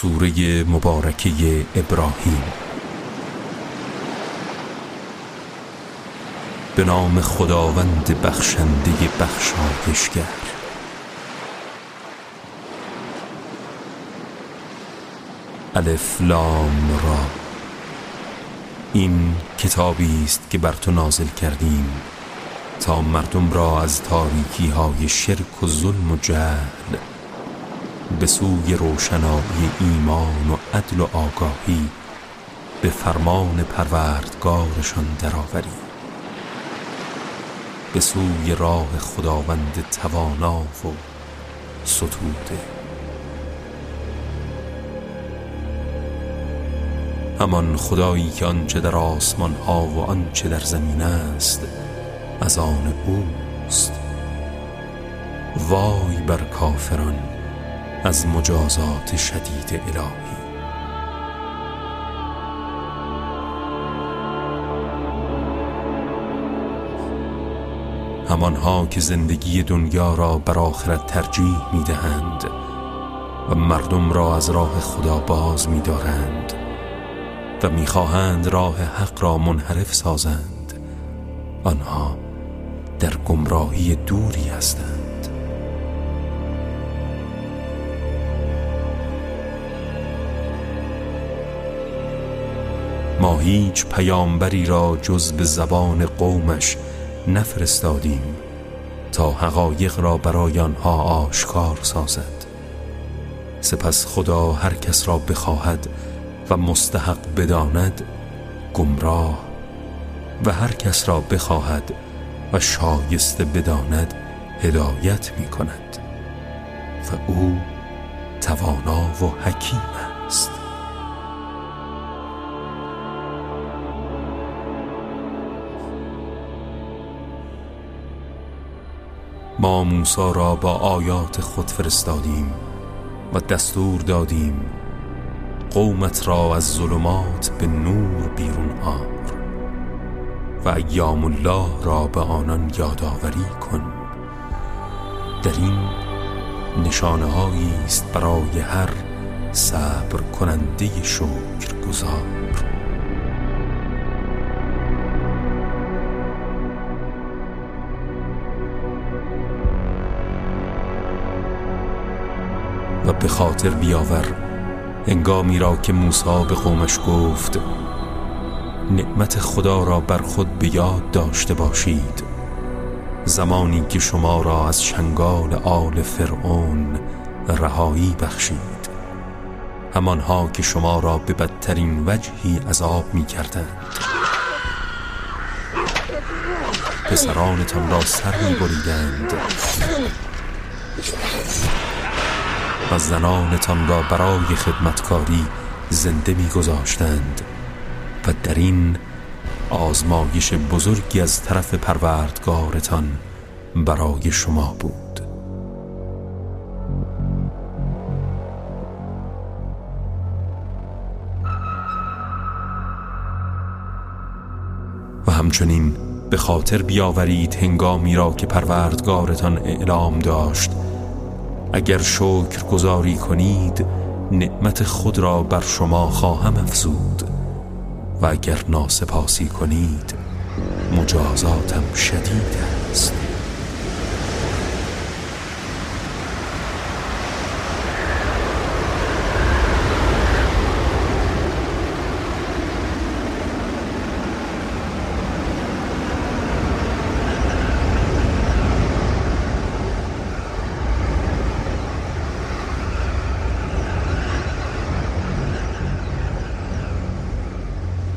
سوره مبارکه ابراهیم. به نام خداوند بخشنده بخشایشگر. الف لام را. این کتابی است که بر تو نازل کردیم تا مردم را از تاریکی های شرک و ظلم و جهل به سوی روشنایی ایمان و عدل و آگاهی به فرمان پروردگارشان درآوری. به سوی راه خداوند توانا و ستوده. همان خدایی که آنچه در آسمان ها و آنچه در زمین است از آن اوست. وای بر کافران! از مجازات شدید الهی. همانها که زندگی دنیا را بر آخرت ترجیح می دهند و مردم را از راه خدا باز می دارند و می خواهند راه حق را منحرف سازند آنها در گمراهی دوری هستند. هیچ پیامبری را جز به زبان قومش نفرستادیم تا حقایق را برای آنها آشکار سازد. سپس خدا هر کس را بخواهد و مستحق بداند گمراه و هر کس را بخواهد و شایسته بداند هدایت می کند و او توانا و حکیم است. ما موسا را با آیات خود فرستادیم و دستور دادیم قومت را از ظلمات به نور بیرون آر و ایام الله را به آنان یادآوری کن. در این نشانه است برای هر صبر کننده شکر گذار به خاطر بیاور انگامی را که موسی به قومش گفت نعمت خدا را بر خود به یاد داشته باشید. زمانی که شما را از شنگال آل فرعون رهایی بخشید. همانها که شما را به بدترین وجهی عذاب می کردند پسرانتان را سر می بریدند و زنانتان را برای خدمتکاری زنده می گذاشتند و در این آزمایش بزرگی از طرف پروردگارتان برای شما بود. و همچنین به خاطر بیاورید هنگامی را که پروردگارتان اعلام داشت اگر شکر گذاری کنید نعمت خود را بر شما خواهم افزود. و اگر ناسپاسی کنید مجازاتم شدید است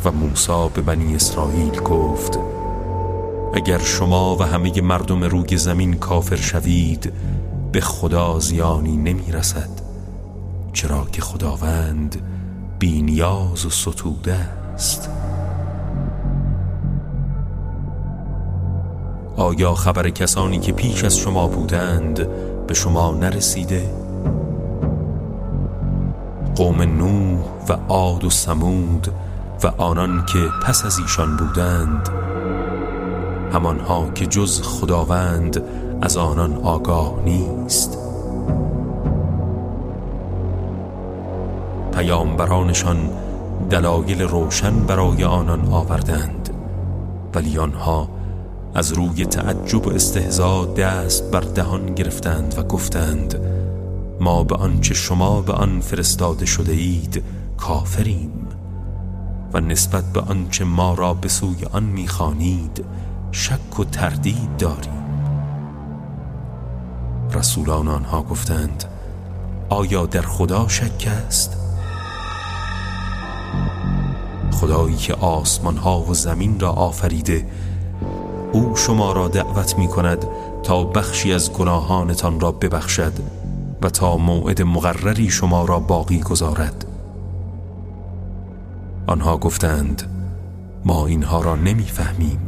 و موسی به بنی اسرائیل گفت اگر شما و همه مردم روی زمین کافر شوید به خدا زیانی نمی رسد چرا که خداوند بینیاز و ستوده است آیا خبر کسانی که پیش از شما بودند به شما نرسیده؟ قوم نوح و عاد و سمود و آنان که پس از ایشان بودند همانها که جز خداوند از آنان آگاه نیست. پیامبرانشان دلایل روشن برای آنان آوردند ولی آنها از روی تعجب و استهزا دست بر دهان گرفتند و گفتند ما به آنچه شما به آن فرستاده شده اید کافریم. و نسبت به آنچه ما را به سوی آن می‌خوانید شک و تردید داریم رسولان آنها گفتند آیا در خدا شک است؟ خدایی که آسمان ها و زمین را آفریده او شما را دعوت می کند تا بخشی از گناهانتان را ببخشد و تا موعد مقرری شما را باقی گذارد آنها گفتند ما اینها را نمی‌فهمیم.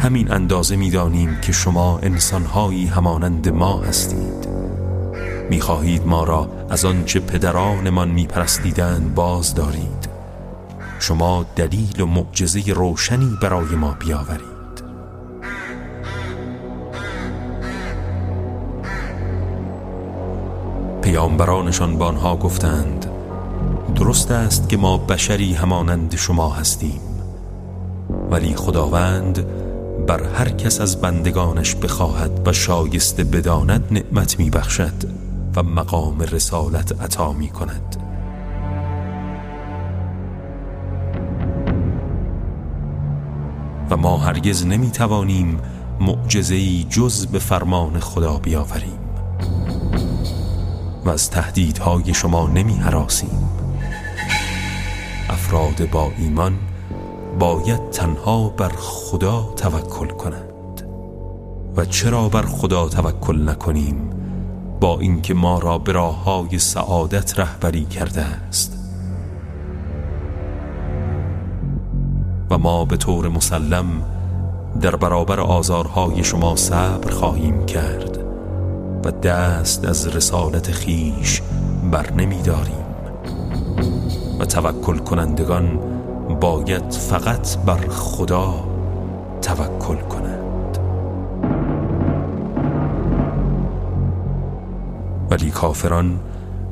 همین اندازه می‌دانیم که شما انسانهایی همانند ما هستید. می‌خواهید ما را از آنچه پدرانمان میپرستیدند باز دارید. شما دلیل و معجزه روشنی برای ما بیاورید. پیامبرانشان به آنها گفتند درست است که ما بشری همانند شما هستیم. ولی خداوند بر هر کس از بندگانش بخواهد و شایسته بداند نعمت می بخشد و مقام رسالت عطا می کند و ما هرگز نمی توانیم معجزه‌ای جز به فرمان خدا بیاوریم. و از تهدیدهای شما نمی حراسیم افراد با ایمان باید تنها بر خدا توکل کنند. و چرا بر خدا توکل نکنیم؟ با اینکه ما را به راه های سعادت رهبری کرده است. و ما به طور مسلم در برابر آزارهای شما صبر خواهیم کرد و دست از رسالت خیش بر نمی داریم و توکل کنندگان باید فقط بر خدا توکل کنند. ولی کافران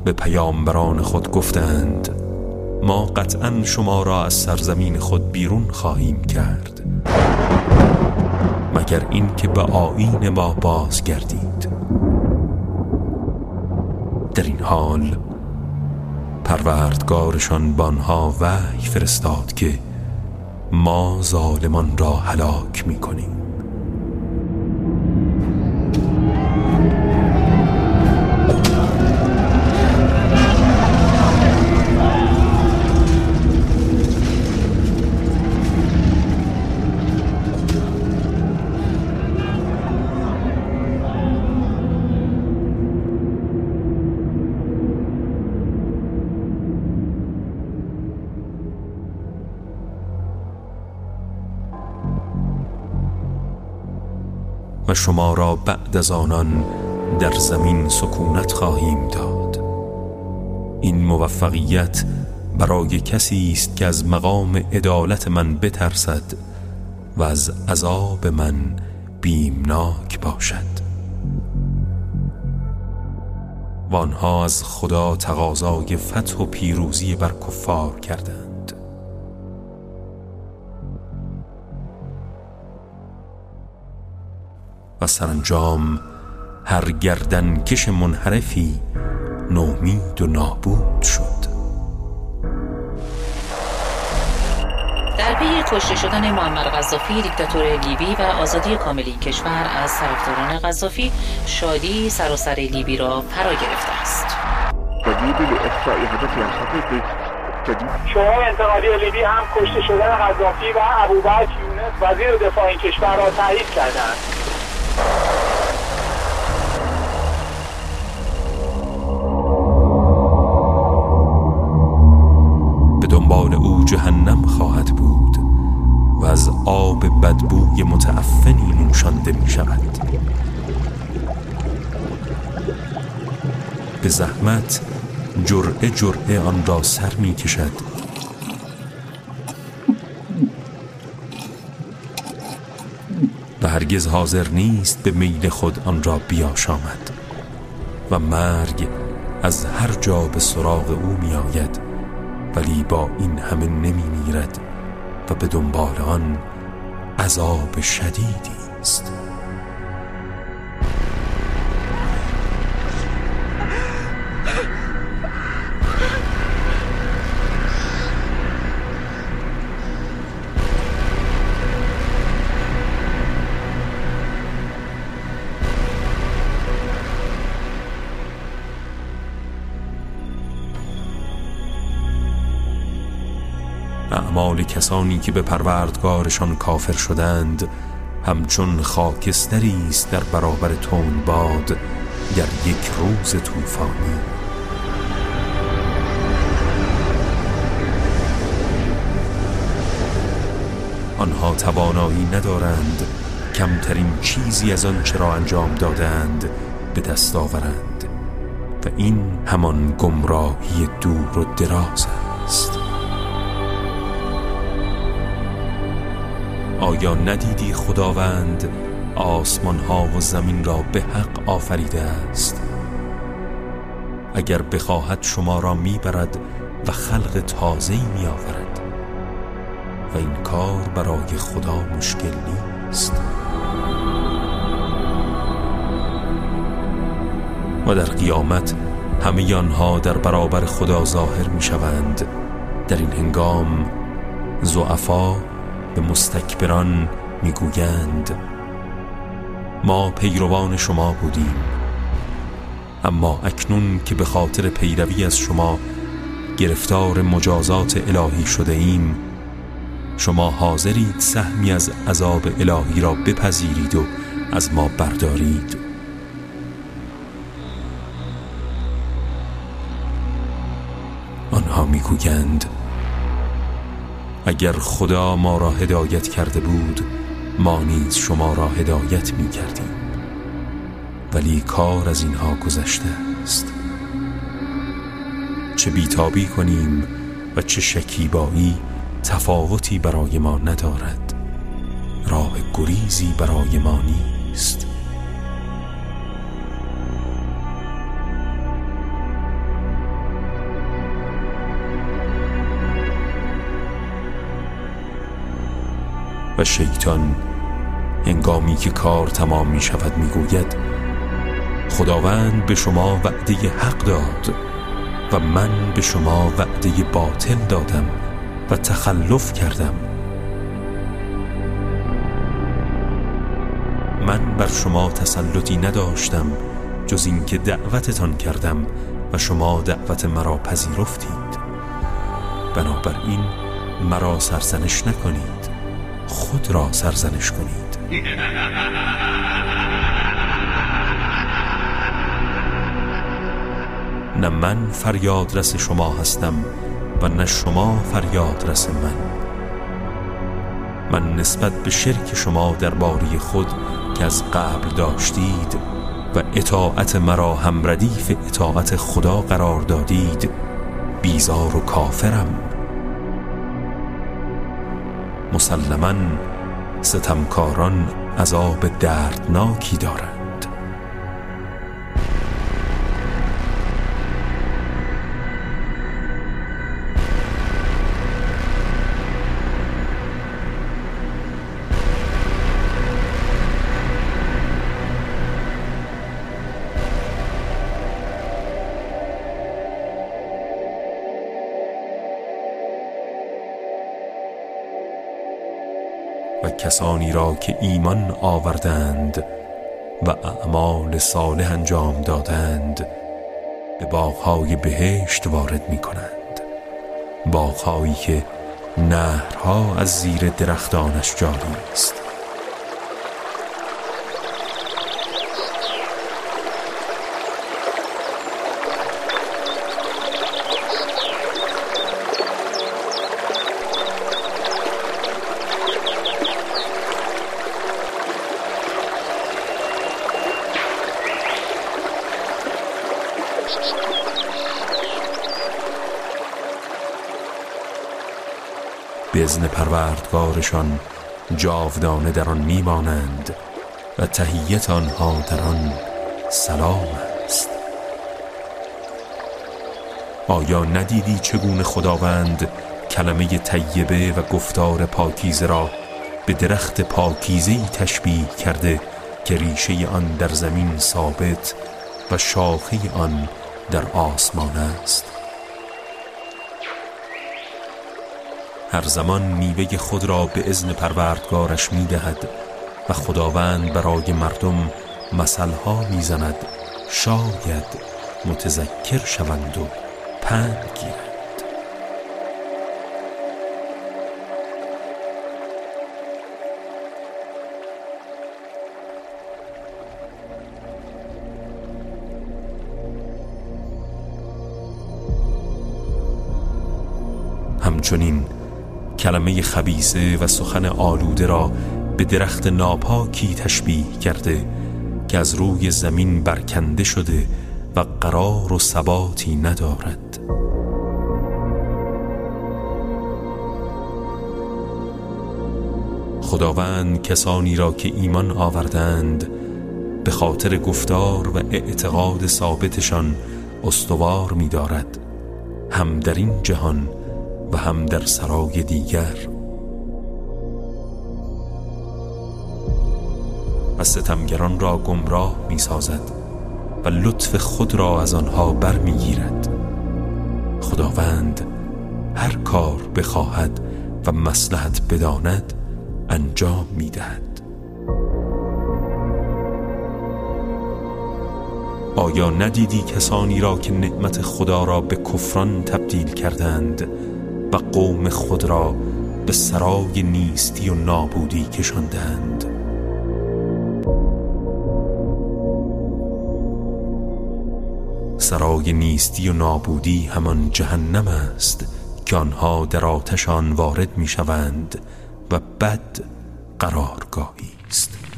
به پیامبران خود گفتند ما قطعا شما را از سرزمین خود بیرون خواهیم کرد مگر این که به آیین ما بازگردید. در این حال پروردگارشان بانها وحی فرستاد که ما ظالمان را هلاک می کنیم و شما را بعد از آنان در زمین سکونت خواهیم داد. این موفقیت برای کسی است که از مقام عدالت من بترسد و از عذاب من بیمناک باشد. و آنها از خدا تقاضای فتح و پیروزی بر کفار کردند. و سرانجام هر گردن کش منحرفی نومید و نابود شد. در پی کشته شدن معمر قذافی دیکتاتور لیبی و آزادی کاملی کشور از طرفداران قذافی شادی سراسر لیبی را فرا گرفته است. شورای انتقالی لیبی هم کشته شدن قذافی و ابوبکر یونس وزیر دفاع این کشور را تایید کردند. به دنبال او جهنم خواهد بود و از آب بدبوی متعفنی نوشانده می شود. به زحمت جرعه جرعه آن را سر می کشد. هرگز حاضر نیست به میل خود آن را بیاشامد و مرگ از هر جا به سراغ او می آید ولی با این همه نمی میرد و به دنبال آن عذاب شدیدی است. اعمال کسانی که به پروردگارشان کافر شدند همچون خاکستری است در برابر تون باد در یک روز طوفانی. آنها توانایی ندارند کمترین چیزی از آن چرا انجام دادند به دست آورند و این همان گمراهی دور و دراز است. آیا ندیدی خداوند آسمان ها و زمین را به حق آفریده است؟ اگر بخواهد شما را می‌برد و خلق تازه می آورد و این کار برای خدا مشکل نیست. و در قیامت همه آنها در برابر خدا ظاهر می شوند در این هنگام زعفا به مستکبران می‌گویند ما پیروان شما بودیم اما اکنون که به خاطر پیروی از شما گرفتار مجازات الهی شده ایم شما حاضرید سهمی از عذاب الهی را بپذیرید و از ما بردارید. آنها می‌گویند اگر خدا ما را هدایت کرده بود ما نیز شما را هدایت می کردیم ولی کار از اینها گذشته است. چه بیتابی کنیم و چه شکیبایی تفاوتی برای ما ندارد. راه گریزی برای ما نیست. و شیطان هنگامی که کار تمام می شود می گوید خداوند به شما وعده حق داد و من به شما وعده باطل دادم و تخلف کردم. من بر شما تسلطی نداشتم جز اینکه دعوتتان کردم و شما دعوت مرا پذیرفتید. بنابراین مرا سرزنش نکنید. خود را سرزنش کنید. نه من فریاد رس شما هستم و نه شما فریاد رس من. من نسبت به شرک شما در باری خود که از قبل داشتید و اطاعت مرا هم ردیف اطاعت خدا قرار دادید بیزار و کافرم. مسلما ستمکاران عذاب دردناکی دارند. و کسانی را که ایمان آوردند و اعمال صالح انجام دادند به باغهای بهشت وارد می کنند باغهایی که نهرها از زیر درختانش جاری است. به ازن پروردگارشان جاودانه در آن میمانند و تهیت آنها در آن سلام است. آیا ندیدی چگونه خداوند کلمه طیبه و گفتار پاکیزه را به درخت پاکیزه تشبیه کرده که ریشه آن در زمین ثابت و شاخه آن در آسمان است؟ هر زمان میوه خود را به ازن پروردگارش می‌دهد و خداوند برای مردم مثلها می‌زند شاید متذکر شوند و پند گیرند کلمه خبیسه و سخن آلوده را به درخت ناپاکی تشبیه کرده که از روی زمین برکنده شده و قرار و ثباتی ندارد. خداوند کسانی را که ایمان آوردند به خاطر گفتار و اعتقاد ثابتشان استوار می دارد هم در این جهان و هم در سرای دیگر. و ستمگران را گمراه می سازد و لطف خود را از آنها برمیگیرد. خداوند هر کار بخواهد و مسلحت بداند انجام می‌دهد. آیا ندیدی کسانی را که نعمت خدا را به کفران تبدیل کردند؟ و قوم خود را به سرای نیستی و نابودی کشاندند سرای نیستی و نابودی همان جهنم است که آنها در آتشان وارد می شوند و بد قرارگاهی است.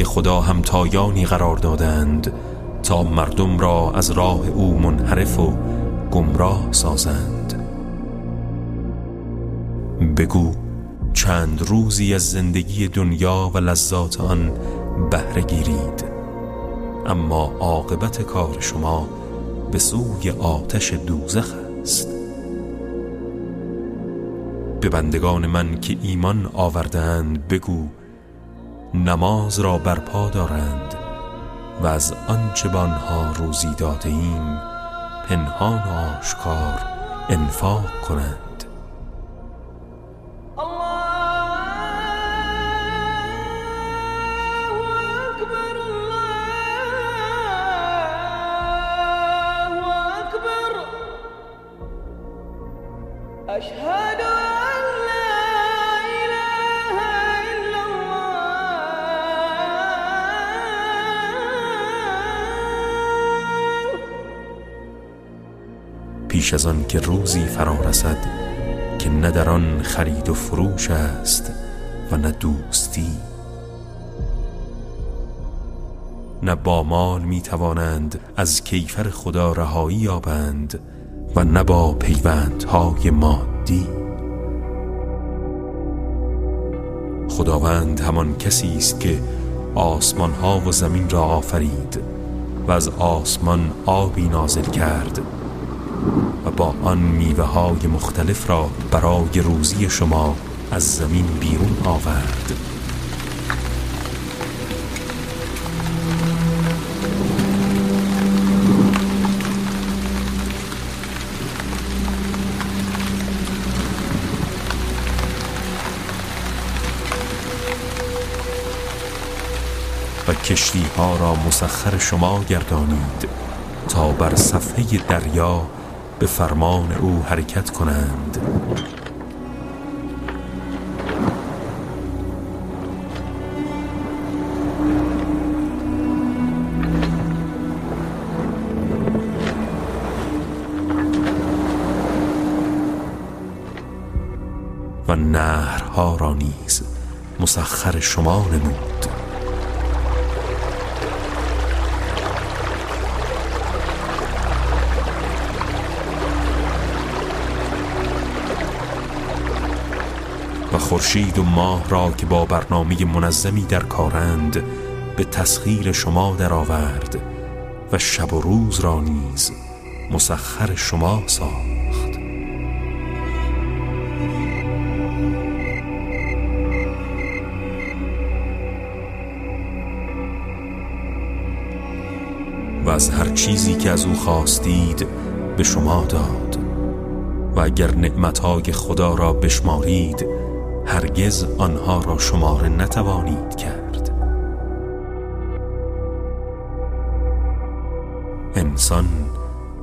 برای خدا همتایانی قرار دادند تا مردم را از راه او منحرف و گمراه سازند. بگو چند روزی از زندگی دنیا و لذات آن بهره گیرید. اما عاقبت کار شما به سوی آتش دوزخ است. به بندگان من که ایمان آوردند بگو نماز را برپا دارند و از آنچه به آنها روزی داده ایم پنهان و آشکار انفاق کنند. پیش از آن که روزی فرا رسد که نه در آن خرید و فروش است و نه دوستی. نه با مال می توانند از کیفر خدا رهایی یابند و نه با پیوندهای مادی. خداوند همان کسی است که آسمان ها و زمین را آفرید و از آسمان آبی نازل کرد و با آن میوه های مختلف را برای روزی شما از زمین بیرون آورد. و کشتی ها را مسخر شما گردانید تا بر صفحه دریا به فرمان او حرکت کنند. و نهرها را نیز مسخر شما نمود. خورشید و ماه را که با برنامه منظمی در کارند به تسخیر شما درآورد و شب و روز را نیز مسخر شما ساخت. و از هر چیزی که از او خواستید به شما داد و اگر نعمتهای خدا را بشمارید هرگز آنها را شماره نتوانید کرد. انسان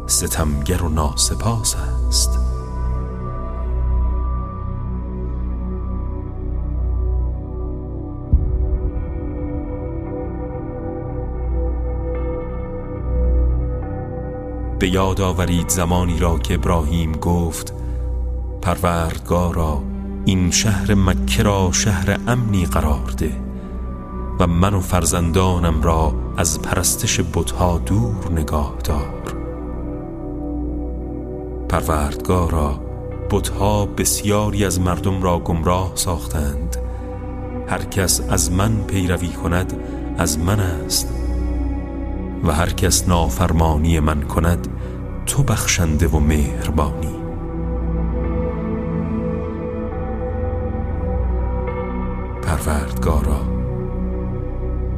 ستمگر و ناسپاس است. به یاد آورید زمانی را که ابراهیم گفت پروردگارا این شهر مکه را شهر امنی قرار ده و من و فرزندانم را از پرستش بتها دور نگاه دار. پروردگارا بتها بسیاری از مردم را گمراه ساختند. هر کس از من پیروی کند از من است. و هر کس نافرمانی من کند تو بخشنده و مهربانی.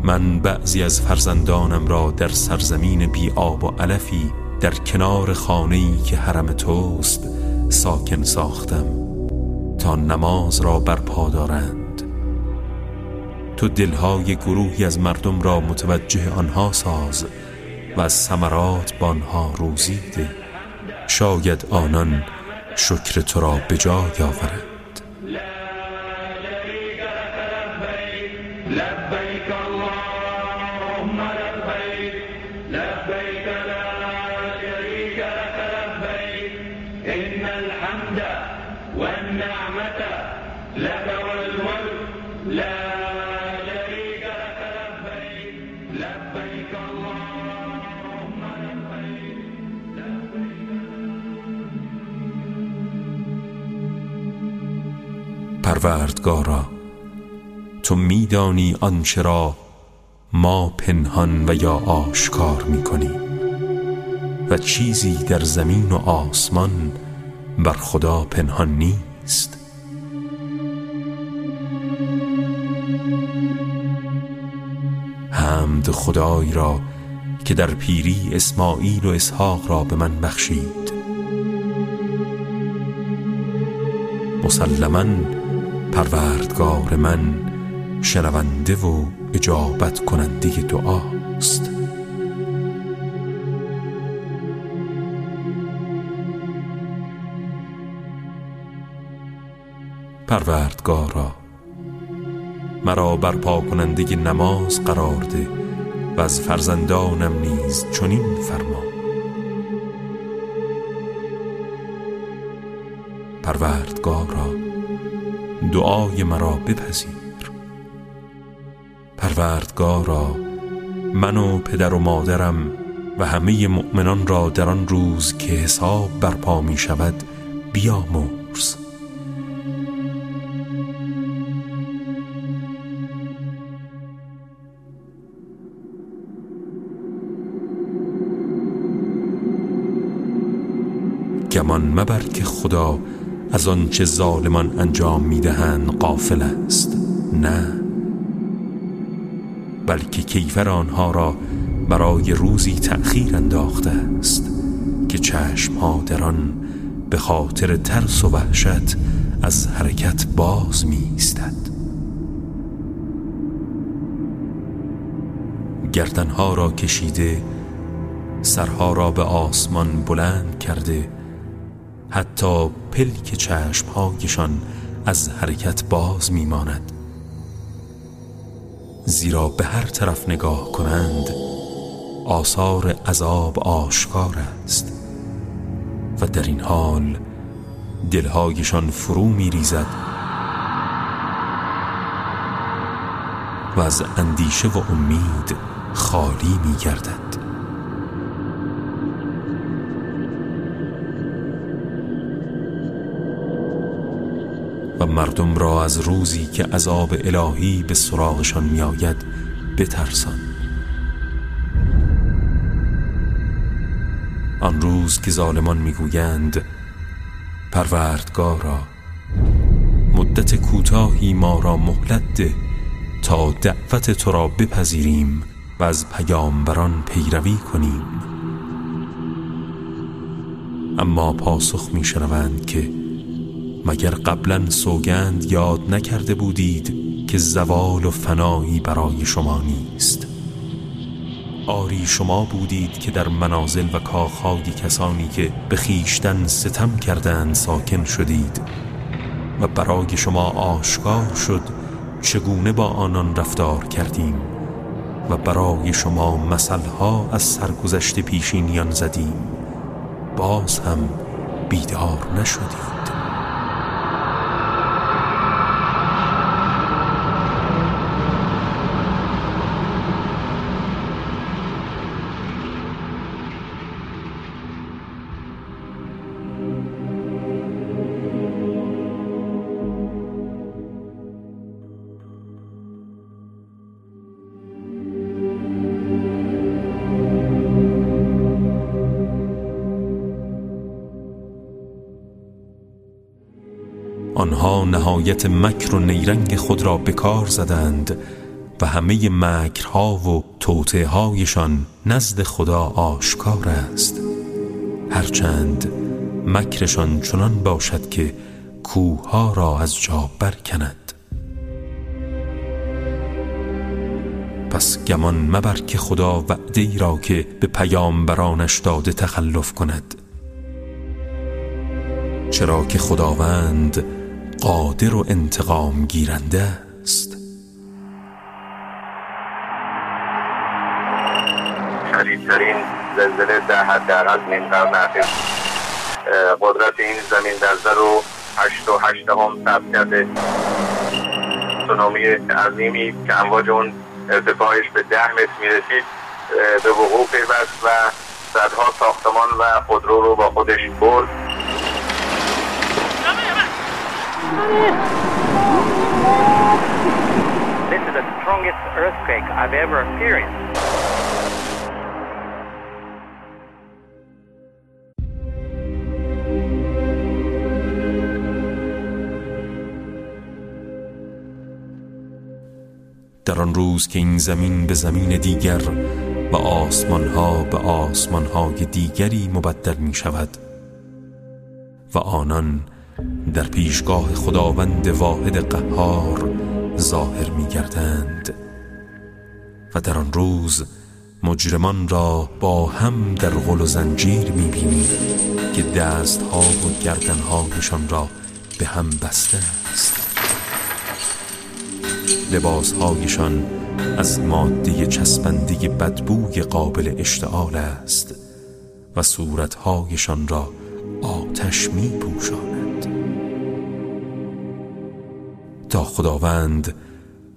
من بعضی از فرزندانم را در سرزمین بی آب و علفی در کنار خانه‌ای که حرم توست ساکن ساختم تا نماز را برپا دارند. تو دلهای گروهی از مردم را متوجه آنها ساز و از ثمرات با آنها روزیده شاید آنان شکر تو را به جای آورند. پروردگارا تو میدانی آنچه را ما پنهان و یا آشکار می‌کنیم. و چیزی در زمین و آسمان بر خدا پنهان نیست. حمد خدای را که در پیری اسماعیل و اسحاق را به من بخشید. مسلما پروردگار من شنونده و اجابت کننده دعاست. پروردگارا مرا برپا کننده نماز قرار ده و از فرزندانم نیز چنین فرما. پروردگارا دعای مرا بپذیر. پروردگارا من و پدر و مادرم و همه مؤمنان را در آن روز که حساب برپا می شود بیامرز. گمان مبر که خدا از آنچه ظالمان انجام می‌دهند قافل است. نه. بلکه کیفر آنها را برای روزی تأخیر انداخته است که چشمها در به خاطر ترس و وحشت از حرکت باز میستد گردنها را کشیده سرها را به آسمان بلند کرده حتی پلک چشمهایشان از حرکت باز میماند. زیرا به هر طرف نگاه کنند آثار عذاب آشکار است. و در این حال دلهایشان فرو می ریزد و از اندیشه و امید خالی می گردد و مردم را از روزی که عذاب الهی به سراغشان می آید بترسان. آن روز که ظالمان می‌گویند پروردگارا مدت کوتاهی ما را مهلت ده تا دعوت تو را بپذیریم و از پیامبران پیروی کنیم. اما پاسخ میشنوند که مگر قبلا سوگند یاد نکرده بودید که زوال و فنایی برای شما نیست؟ آری شما بودید که در منازل و کاخهای کسانی که به خیشتن ستم کردند ساکن شدید و برای شما آشکار شد چگونه با آنان رفتار کردیم و برای شما مسئله از سرگذشت پیشینیان زدیم باز هم بیدار نشدید. آنها نهایت مکر و نیرنگ خود را به کار زدند و همه مکرها و توته هایشان نزد خدا آشکار است. هرچند مکرشان چنان باشد که کوها را از جا برکند. پس گمان مبر که خدا وعده ای را که به پیامبرانش داده تخلف کند. چرا که خداوند قادر و انتقام گیرنده است. شدیدترین زلزله در حداقل نیم قرن قدرت این زمین در زر و هشت و هشت هم ثبت کرده. سونامی عظیمی که امواج اون ارتفاعش به ده متر می‌رسید به وقوع پیوست و صدها ساختمان و خودرو رو با خودش برد. This is the strongest earthquake I've ever experienced. در آن روز که این زمین به زمین دیگر و آسمان ها به آسمان های دیگری مبدل می شود و آنان در پیشگاه خداوند واحد قهار ظاهر می گردند و در آن روز مجرمان را با هم در غل و زنجیر می بینی که دست ها و گردن هایشان را به هم بسته است. لباس هایشان از ماده چسبنده بدبوی قابل اشتعال است و صورت هایشان را آتش می پوشاند خداوند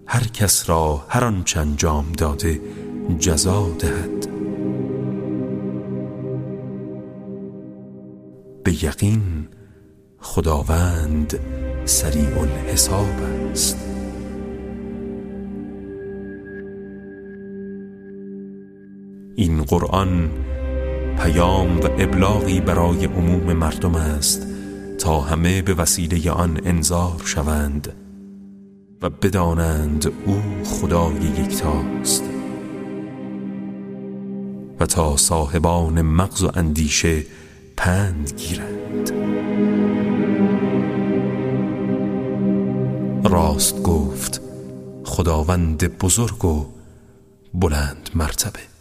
هر کس را هر آنچه انجام داده جزا دهد. به یقین خداوند سریع الحساب است. این قرآن پیام و ابلاغی برای عموم مردم است تا همه به وسیله آن انذار شوند. و بدانند او خدای یکتاست. و تا صاحبان مغز و اندیشه پند گیرند. راست گفت خداوند بزرگ و بلند مرتبه.